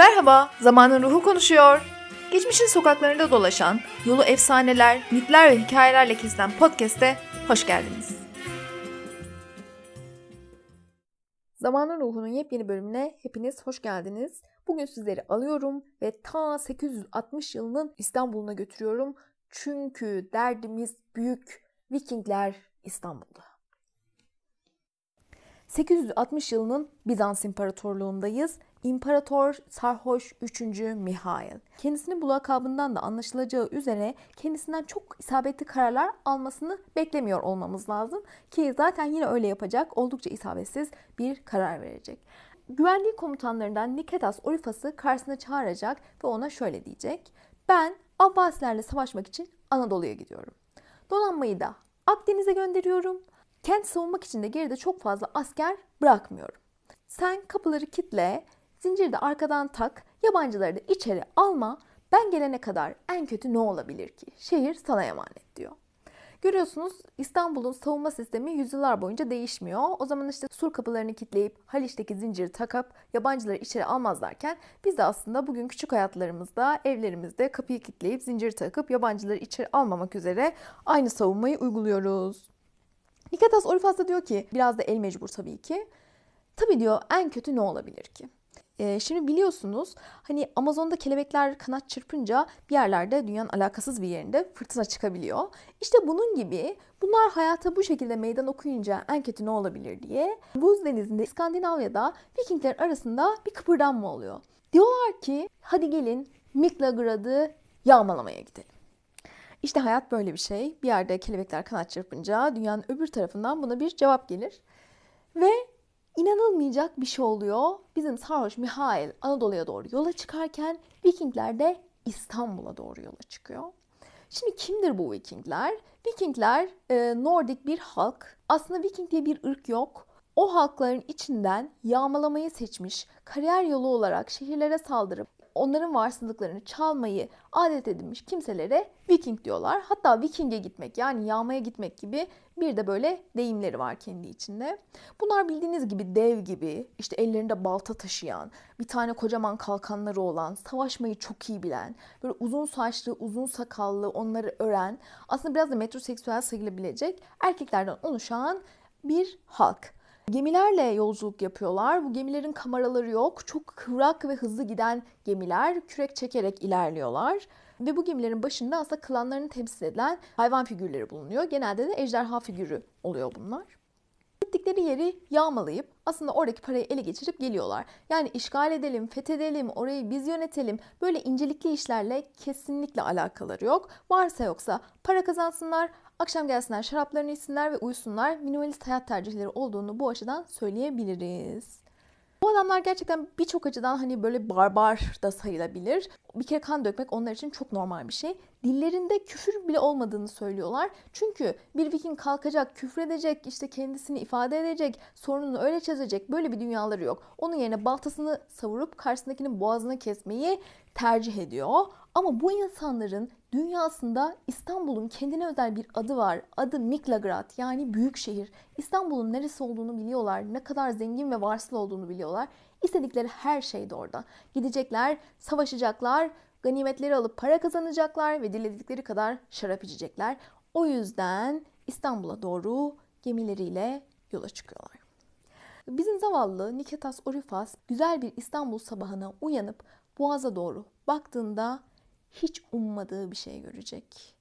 Merhaba, Zamanın Ruhu konuşuyor. Geçmişin sokaklarında dolaşan, yolu efsaneler, mitler ve hikayelerle kesilen podcast'e hoş geldiniz. Zamanın Ruhu'nun yepyeni bölümüne hepiniz hoş geldiniz. Bugün sizleri alıyorum ve ta 860 yılının İstanbul'una götürüyorum. Çünkü derdimiz büyük. Vikingler İstanbul'da. 860 yılının Bizans İmparatorluğundayız. İmparator Sarhoş 3. Mihail. Kendisinin bu lakabından da anlaşılacağı üzere kendisinden çok isabetli kararlar almasını beklemiyor olmamız lazım. Ki zaten yine öyle yapacak. Oldukça isabetsiz bir karar verecek. Güvenliği komutanlarından Niketas Orifas'ı karşısına çağıracak ve ona şöyle diyecek. Ben Abbasilerle savaşmak için Anadolu'ya gidiyorum. Donanmayı da Akdeniz'e gönderiyorum. Kent savunmak için de geride çok fazla asker bırakmıyorum. Sen kapıları kitle, zinciri de arkadan tak, yabancıları da içeri alma. Ben gelene kadar en kötü ne olabilir ki? Şehir sana emanet diyor. Görüyorsunuz İstanbul'un savunma sistemi yüzyıllar boyunca değişmiyor. O zaman işte sur kapılarını kilitleyip Haliç'teki zinciri takıp yabancıları içeri almazlarken biz de aslında bugün küçük hayatlarımızda evlerimizde kapıyı kilitleyip zinciri takıp yabancıları içeri almamak üzere aynı savunmayı uyguluyoruz. Niketas Orifas da diyor ki biraz da el mecbur tabii ki. Tabii diyor en kötü ne olabilir ki? Ee, şimdi biliyorsunuz hani Amazon'da kelebekler kanat çırpınca bir yerlerde dünyanın alakasız bir yerinde fırtına çıkabiliyor. İşte bunun gibi bunlar hayata bu şekilde meydan okuyunca en kötü ne olabilir diye buz denizinde İskandinavya'da Vikingler arasında bir kıpırdanma oluyor. Diyorlar ki hadi gelin Miklagrad'ı yağmalamaya gidelim. İşte hayat böyle bir şey. Bir yerde kelebekler kanat çırpınca dünyanın öbür tarafından buna bir cevap gelir. Ve inanılmayacak bir şey oluyor. Bizim sarhoş Mihail Anadolu'ya doğru yola çıkarken Vikingler de İstanbul'a doğru yola çıkıyor. Şimdi kimdir bu Vikingler? Vikingler e, Nordik bir halk. Aslında Viking diye bir ırk yok. O halkların içinden yağmalamayı seçmiş, kariyer yolu olarak şehirlere saldırıp onların varsılıklarını çalmayı adet edinmiş kimselere Viking diyorlar. Hatta Viking'e gitmek yani yağmaya gitmek gibi bir de böyle deyimleri var kendi içinde. Bunlar bildiğiniz gibi dev gibi işte ellerinde balta taşıyan, bir tane kocaman kalkanları olan, savaşmayı çok iyi bilen, böyle uzun saçlı, uzun sakallı, onları ören, aslında biraz da metroseksüel sayılabilecek erkeklerden oluşan bir halk. Gemilerle yolculuk yapıyorlar. Bu gemilerin kameraları yok. Çok kıvrak ve hızlı giden gemiler kürek çekerek ilerliyorlar. Ve bu gemilerin başında aslında klanlarını temsil edilen hayvan figürleri bulunuyor. Genelde de ejderha figürü oluyor bunlar. Gittikleri yeri yağmalayıp aslında oradaki parayı ele geçirip geliyorlar. Yani işgal edelim, fethedelim, orayı biz yönetelim. Böyle incelikli işlerle kesinlikle alakaları yok. Varsa yoksa para kazansınlar, akşam gelsinler, şaraplarını içsinler ve uyusunlar. Minimalist hayat tercihleri olduğunu bu açıdan söyleyebiliriz. Bu adamlar gerçekten birçok açıdan hani böyle barbar da sayılabilir. Bir kere kan dökmek onlar için çok normal bir şey. Dillerinde küfür bile olmadığını söylüyorlar. Çünkü bir Viking kalkacak, küfredecek, işte kendisini ifade edecek, sorununu öyle çözecek böyle bir dünyaları yok. Onun yerine baltasını savurup karşısındakinin boğazını kesmeyi tercih ediyor. Ama bu insanların dünyasında İstanbul'un kendine özel bir adı var. Adı Miklagrad yani büyük şehir. İstanbul'un neresi olduğunu biliyorlar. Ne kadar zengin ve varsıl olduğunu biliyorlar. İstedikleri her şey de orada. Gidecekler, savaşacaklar, ganimetleri alıp para kazanacaklar ve diledikleri kadar şarap içecekler. O yüzden İstanbul'a doğru gemileriyle yola çıkıyorlar. Bizim zavallı Niketas Orifas güzel bir İstanbul sabahına uyanıp boğaza doğru baktığında hiç ummadığı bir şey görecek.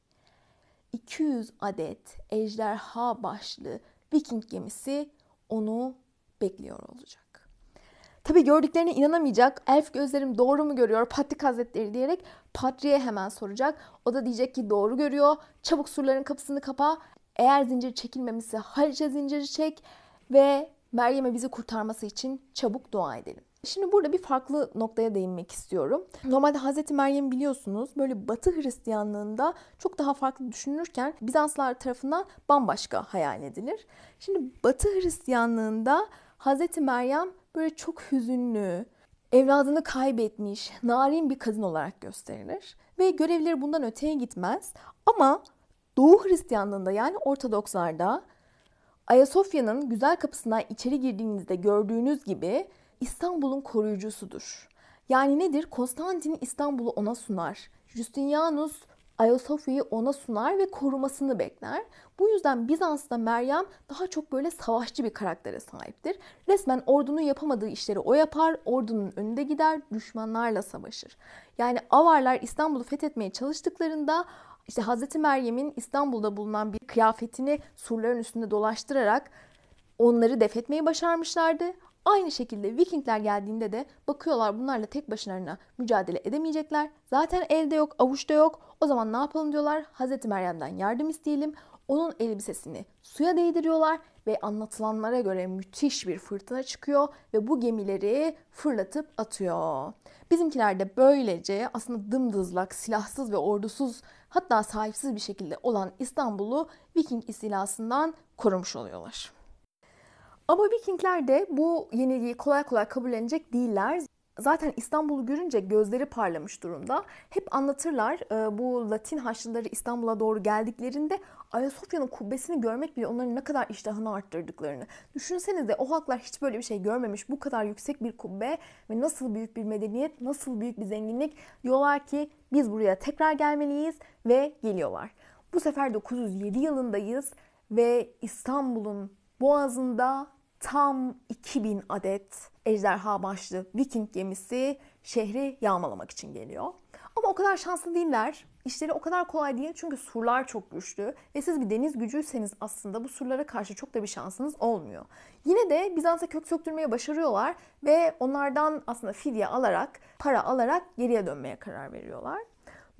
200 adet ejderha başlı Viking gemisi onu bekliyor olacak. Tabi gördüklerine inanamayacak. Elf gözlerim doğru mu görüyor Patrik Hazretleri diyerek Patri'ye hemen soracak. O da diyecek ki doğru görüyor. Çabuk surların kapısını kapa. Eğer zincir çekilmemişse Haliç'e zinciri çek ve Meryem'e bizi kurtarması için çabuk dua edelim. Şimdi burada bir farklı noktaya değinmek istiyorum. Normalde Hazreti Meryem biliyorsunuz böyle Batı Hristiyanlığında çok daha farklı düşünülürken Bizanslar tarafından bambaşka hayal edilir. Şimdi Batı Hristiyanlığında Hazreti Meryem böyle çok hüzünlü, evladını kaybetmiş, narin bir kadın olarak gösterilir. Ve görevleri bundan öteye gitmez. Ama Doğu Hristiyanlığında yani Ortodokslarda Ayasofya'nın güzel kapısından içeri girdiğinizde gördüğünüz gibi İstanbul'un koruyucusudur. Yani nedir? Konstantin İstanbul'u ona sunar. Justinianus Ayasofya'yı ona sunar ve korumasını bekler. Bu yüzden Bizans'ta Meryem daha çok böyle savaşçı bir karaktere sahiptir. Resmen ordunun yapamadığı işleri o yapar, ordunun önünde gider, düşmanlarla savaşır. Yani Avarlar İstanbul'u fethetmeye çalıştıklarında işte Hazreti Meryem'in İstanbul'da bulunan bir kıyafetini surların üstünde dolaştırarak onları defetmeyi başarmışlardı. Aynı şekilde Vikingler geldiğinde de bakıyorlar bunlarla tek başlarına mücadele edemeyecekler. Zaten elde yok, avuçta yok. O zaman ne yapalım diyorlar? Hazreti Meryem'den yardım isteyelim. Onun elbisesini suya değdiriyorlar ve anlatılanlara göre müthiş bir fırtına çıkıyor ve bu gemileri fırlatıp atıyor. Bizimkiler de böylece aslında dımdızlak, silahsız ve ordusuz hatta sahipsiz bir şekilde olan İstanbul'u Viking istilasından korumuş oluyorlar. Ama Vikingler de bu yeniliği kolay kolay kabullenecek değiller. Zaten İstanbul'u görünce gözleri parlamış durumda. Hep anlatırlar e, bu Latin haçlıları İstanbul'a doğru geldiklerinde Ayasofya'nın kubbesini görmek bile onların ne kadar iştahını arttırdıklarını. Düşünsenize o halklar hiç böyle bir şey görmemiş. Bu kadar yüksek bir kubbe ve nasıl büyük bir medeniyet, nasıl büyük bir zenginlik. Diyorlar ki biz buraya tekrar gelmeliyiz ve geliyorlar. Bu sefer 907 yılındayız ve İstanbul'un boğazında tam 2000 adet ejderha başlı Viking gemisi şehri yağmalamak için geliyor. Ama o kadar şanslı değiller. İşleri o kadar kolay değil çünkü surlar çok güçlü ve siz bir deniz gücüyseniz aslında bu surlara karşı çok da bir şansınız olmuyor. Yine de Bizans'a kök söktürmeye başarıyorlar ve onlardan aslında fidye alarak, para alarak geriye dönmeye karar veriyorlar.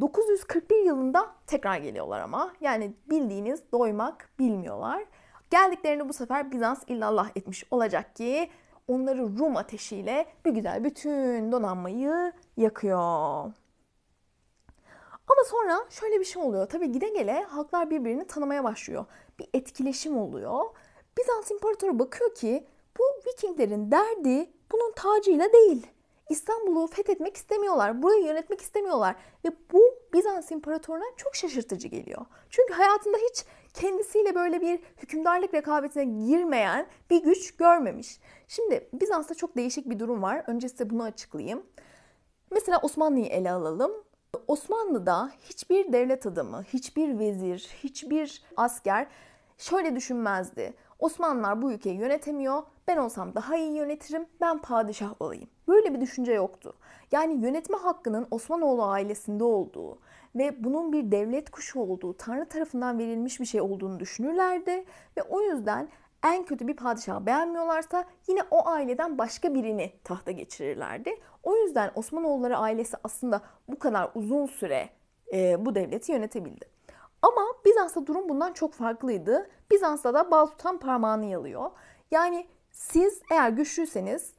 941 yılında tekrar geliyorlar ama yani bildiğiniz doymak bilmiyorlar. Geldiklerini bu sefer Bizans illallah etmiş olacak ki onları Rum ateşiyle bir güzel bütün donanmayı yakıyor. Ama sonra şöyle bir şey oluyor. Tabii gide gele halklar birbirini tanımaya başlıyor. Bir etkileşim oluyor. Bizans imparatoru bakıyor ki bu Vikinglerin derdi bunun tacıyla değil. İstanbul'u fethetmek istemiyorlar. Burayı yönetmek istemiyorlar. Ve bu Bizans imparatoruna çok şaşırtıcı geliyor. Çünkü hayatında hiç kendisiyle böyle bir hükümdarlık rekabetine girmeyen bir güç görmemiş. Şimdi Bizans'ta çok değişik bir durum var. Önce size bunu açıklayayım. Mesela Osmanlı'yı ele alalım. Osmanlı'da hiçbir devlet adamı, hiçbir vezir, hiçbir asker şöyle düşünmezdi. Osmanlılar bu ülkeyi yönetemiyor. Ben olsam daha iyi yönetirim. Ben padişah olayım. Böyle bir düşünce yoktu. Yani yönetme hakkının Osmanoğlu ailesinde olduğu ve bunun bir devlet kuşu olduğu, Tanrı tarafından verilmiş bir şey olduğunu düşünürlerdi ve o yüzden en kötü bir padişah beğenmiyorlarsa yine o aileden başka birini tahta geçirirlerdi. O yüzden Osmanoğulları ailesi aslında bu kadar uzun süre e, bu devleti yönetebildi. Ama Bizans'ta durum bundan çok farklıydı. Bizans'ta da bal tutan parmağını yalıyor. Yani siz eğer güçlüyseniz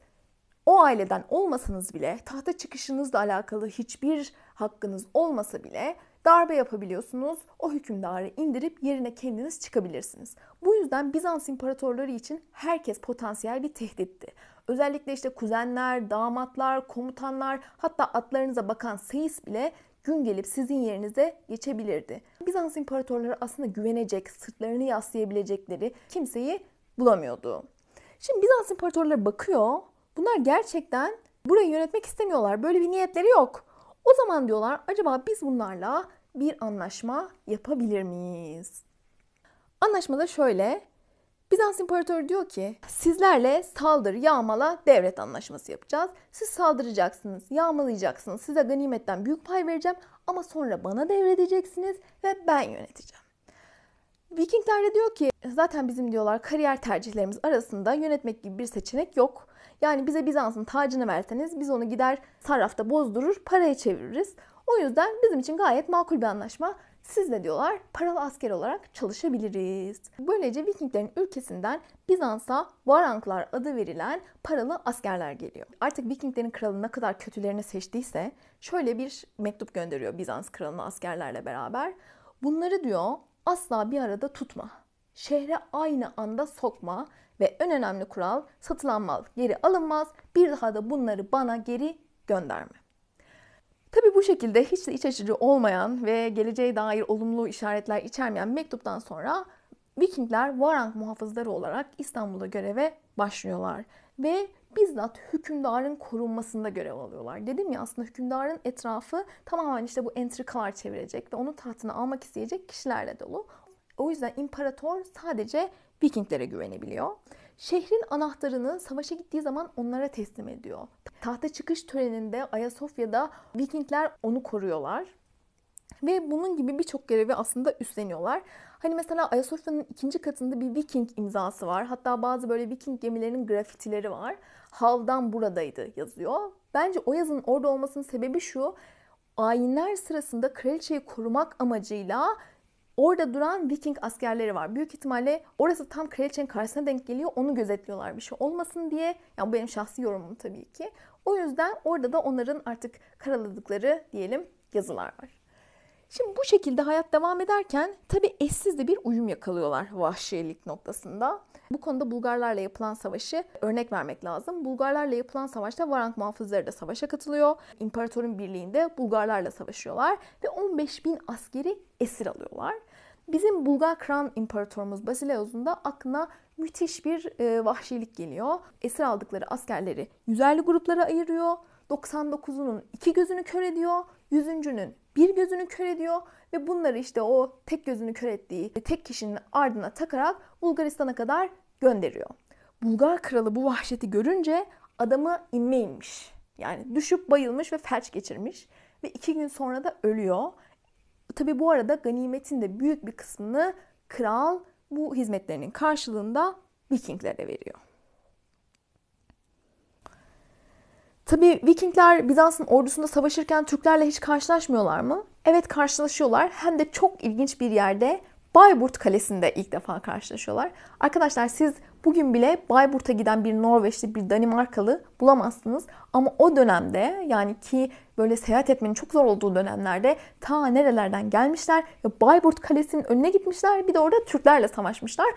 o aileden olmasanız bile tahta çıkışınızla alakalı hiçbir hakkınız olmasa bile darbe yapabiliyorsunuz. O hükümdarı indirip yerine kendiniz çıkabilirsiniz. Bu yüzden Bizans imparatorları için herkes potansiyel bir tehditti. Özellikle işte kuzenler, damatlar, komutanlar hatta atlarınıza bakan seyis bile gün gelip sizin yerinize geçebilirdi. Bizans imparatorları aslında güvenecek, sırtlarını yaslayabilecekleri kimseyi bulamıyordu. Şimdi Bizans imparatorları bakıyor. Bunlar gerçekten burayı yönetmek istemiyorlar. Böyle bir niyetleri yok. O zaman diyorlar acaba biz bunlarla bir anlaşma yapabilir miyiz? Anlaşmada şöyle. Bizans İmparatoru diyor ki sizlerle saldır, yağmala, devlet anlaşması yapacağız. Siz saldıracaksınız, yağmalayacaksınız. Size ganimetten büyük pay vereceğim ama sonra bana devredeceksiniz ve ben yöneteceğim. Vikingler de diyor ki zaten bizim diyorlar kariyer tercihlerimiz arasında yönetmek gibi bir seçenek yok. Yani bize Bizans'ın tacını verseniz biz onu gider sarrafta bozdurur paraya çeviririz. O yüzden bizim için gayet makul bir anlaşma. Siz de diyorlar paralı asker olarak çalışabiliriz. Böylece Vikinglerin ülkesinden Bizans'a Varanklar adı verilen paralı askerler geliyor. Artık Vikinglerin kralı ne kadar kötülerini seçtiyse şöyle bir mektup gönderiyor Bizans kralına askerlerle beraber. Bunları diyor asla bir arada tutma. Şehre aynı anda sokma ve en önemli kural satılan mal geri alınmaz. Bir daha da bunları bana geri gönderme. Tabi bu şekilde hiç de iç açıcı olmayan ve geleceğe dair olumlu işaretler içermeyen mektuptan sonra Vikingler Varang muhafızları olarak İstanbul'da göreve başlıyorlar. Ve bizzat hükümdarın korunmasında görev alıyorlar. Dedim ya aslında hükümdarın etrafı tamamen işte bu entrikalar çevirecek ve onun tahtını almak isteyecek kişilerle dolu. O yüzden imparator sadece Vikinglere güvenebiliyor. Şehrin anahtarını savaşa gittiği zaman onlara teslim ediyor. Tahta çıkış töreninde Ayasofya'da Vikingler onu koruyorlar. Ve bunun gibi birçok görevi aslında üstleniyorlar. Hani mesela Ayasofya'nın ikinci katında bir Viking imzası var. Hatta bazı böyle Viking gemilerinin grafitileri var. Havdan buradaydı yazıyor. Bence o yazının orada olmasının sebebi şu. Ayinler sırasında kraliçeyi korumak amacıyla orada duran Viking askerleri var. Büyük ihtimalle orası tam kraliçenin karşısına denk geliyor. Onu gözetliyorlar bir şey olmasın diye. Yani bu benim şahsi yorumum tabii ki. O yüzden orada da onların artık karaladıkları diyelim yazılar var. Şimdi bu şekilde hayat devam ederken tabi eşsiz de bir uyum yakalıyorlar vahşilik noktasında. Bu konuda Bulgarlarla yapılan savaşı örnek vermek lazım. Bulgarlarla yapılan savaşta Varank muhafızları da savaşa katılıyor. İmparatorun birliğinde Bulgarlarla savaşıyorlar ve 15 bin askeri esir alıyorlar. Bizim Bulgar Kran İmparatorumuz Basileus'un da aklına müthiş bir e, vahşilik geliyor. Esir aldıkları askerleri yüzerli gruplara ayırıyor. 99'unun iki gözünü kör ediyor. Yüzüncünün bir gözünü kör ediyor ve bunları işte o tek gözünü kör ettiği tek kişinin ardına takarak Bulgaristan'a kadar gönderiyor. Bulgar kralı bu vahşeti görünce adamı inme inmiş. Yani düşüp bayılmış ve felç geçirmiş ve iki gün sonra da ölüyor. Tabi bu arada ganimetin de büyük bir kısmını kral bu hizmetlerinin karşılığında Vikinglere veriyor. Tabi Vikingler Bizans'ın ordusunda savaşırken Türklerle hiç karşılaşmıyorlar mı? Evet karşılaşıyorlar. Hem de çok ilginç bir yerde Bayburt Kalesi'nde ilk defa karşılaşıyorlar. Arkadaşlar siz bugün bile Bayburt'a giden bir Norveçli, bir Danimarkalı bulamazsınız. Ama o dönemde yani ki böyle seyahat etmenin çok zor olduğu dönemlerde ta nerelerden gelmişler ve Bayburt Kalesi'nin önüne gitmişler. Bir de orada Türklerle savaşmışlar.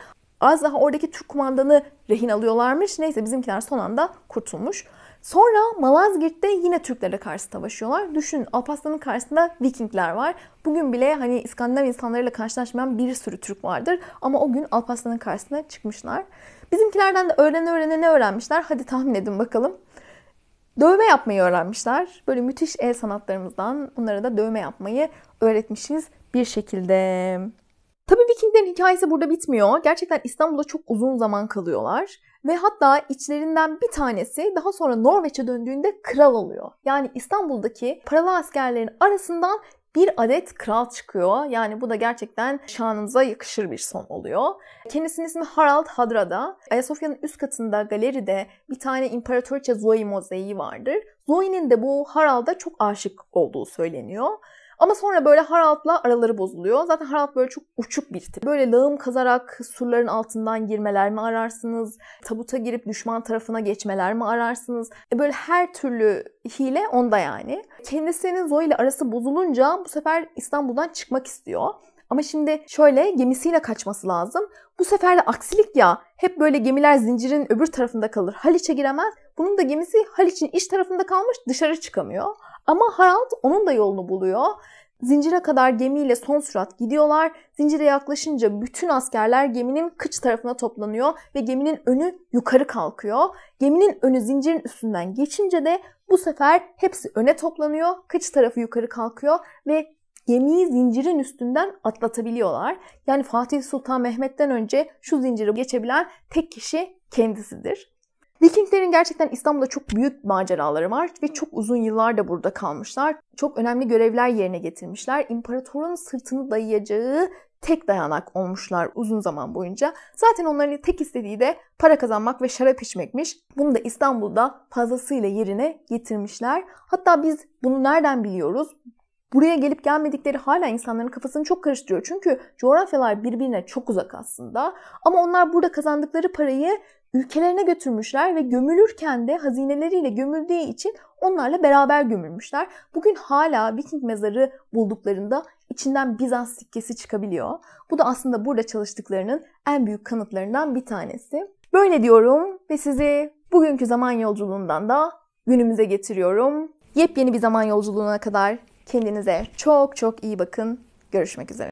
Az daha oradaki Türk kumandanı rehin alıyorlarmış. Neyse bizimkiler son anda kurtulmuş. Sonra Malazgirt'te yine Türklere karşı savaşıyorlar. Düşün Alparslan'ın karşısında Vikingler var. Bugün bile hani İskandinav insanlarıyla karşılaşmayan bir sürü Türk vardır. Ama o gün Alparslan'ın karşısına çıkmışlar. Bizimkilerden de öğrene öğrene ne öğrenmişler? Hadi tahmin edin bakalım. Dövme yapmayı öğrenmişler. Böyle müthiş el sanatlarımızdan onlara da dövme yapmayı öğretmişiz bir şekilde. Tabii Vikinglerin hikayesi burada bitmiyor. Gerçekten İstanbul'da çok uzun zaman kalıyorlar. Ve hatta içlerinden bir tanesi daha sonra Norveç'e döndüğünde kral oluyor. Yani İstanbul'daki paralı askerlerin arasından bir adet kral çıkıyor. Yani bu da gerçekten şanınıza yakışır bir son oluyor. Kendisinin ismi Harald Hadrada. Ayasofya'nın üst katında galeride bir tane İmparatoriçe Zoe mozaiği vardır. Zoe'nin de bu Harald'a çok aşık olduğu söyleniyor. Ama sonra böyle Harald'la araları bozuluyor. Zaten Harald böyle çok uçuk bir tip. Böyle lağım kazarak surların altından girmeler mi ararsınız? Tabuta girip düşman tarafına geçmeler mi ararsınız? E böyle her türlü hile onda yani. Kendisinin Zoe ile arası bozulunca bu sefer İstanbul'dan çıkmak istiyor. Ama şimdi şöyle gemisiyle kaçması lazım. Bu sefer de aksilik ya. Hep böyle gemiler zincirin öbür tarafında kalır. Haliç'e giremez. Bunun da gemisi Haliç'in iç tarafında kalmış dışarı çıkamıyor. Ama Harald onun da yolunu buluyor. Zincire kadar gemiyle son sürat gidiyorlar. Zincire yaklaşınca bütün askerler geminin kıç tarafına toplanıyor ve geminin önü yukarı kalkıyor. Geminin önü zincirin üstünden geçince de bu sefer hepsi öne toplanıyor. Kıç tarafı yukarı kalkıyor ve gemiyi zincirin üstünden atlatabiliyorlar. Yani Fatih Sultan Mehmet'ten önce şu zinciri geçebilen tek kişi kendisidir. Vikinglerin gerçekten İstanbul'da çok büyük maceraları var ve çok uzun yıllar da burada kalmışlar. Çok önemli görevler yerine getirmişler. İmparatorun sırtını dayayacağı tek dayanak olmuşlar uzun zaman boyunca. Zaten onların tek istediği de para kazanmak ve şarap içmekmiş. Bunu da İstanbul'da fazlasıyla yerine getirmişler. Hatta biz bunu nereden biliyoruz? Buraya gelip gelmedikleri hala insanların kafasını çok karıştırıyor. Çünkü coğrafyalar birbirine çok uzak aslında. Ama onlar burada kazandıkları parayı ülkelerine götürmüşler ve gömülürken de hazineleriyle gömüldüğü için onlarla beraber gömülmüşler. Bugün hala Viking mezarı bulduklarında içinden Bizans sikkesi çıkabiliyor. Bu da aslında burada çalıştıklarının en büyük kanıtlarından bir tanesi. Böyle diyorum ve sizi bugünkü zaman yolculuğundan da günümüze getiriyorum. Yepyeni bir zaman yolculuğuna kadar kendinize çok çok iyi bakın. Görüşmek üzere.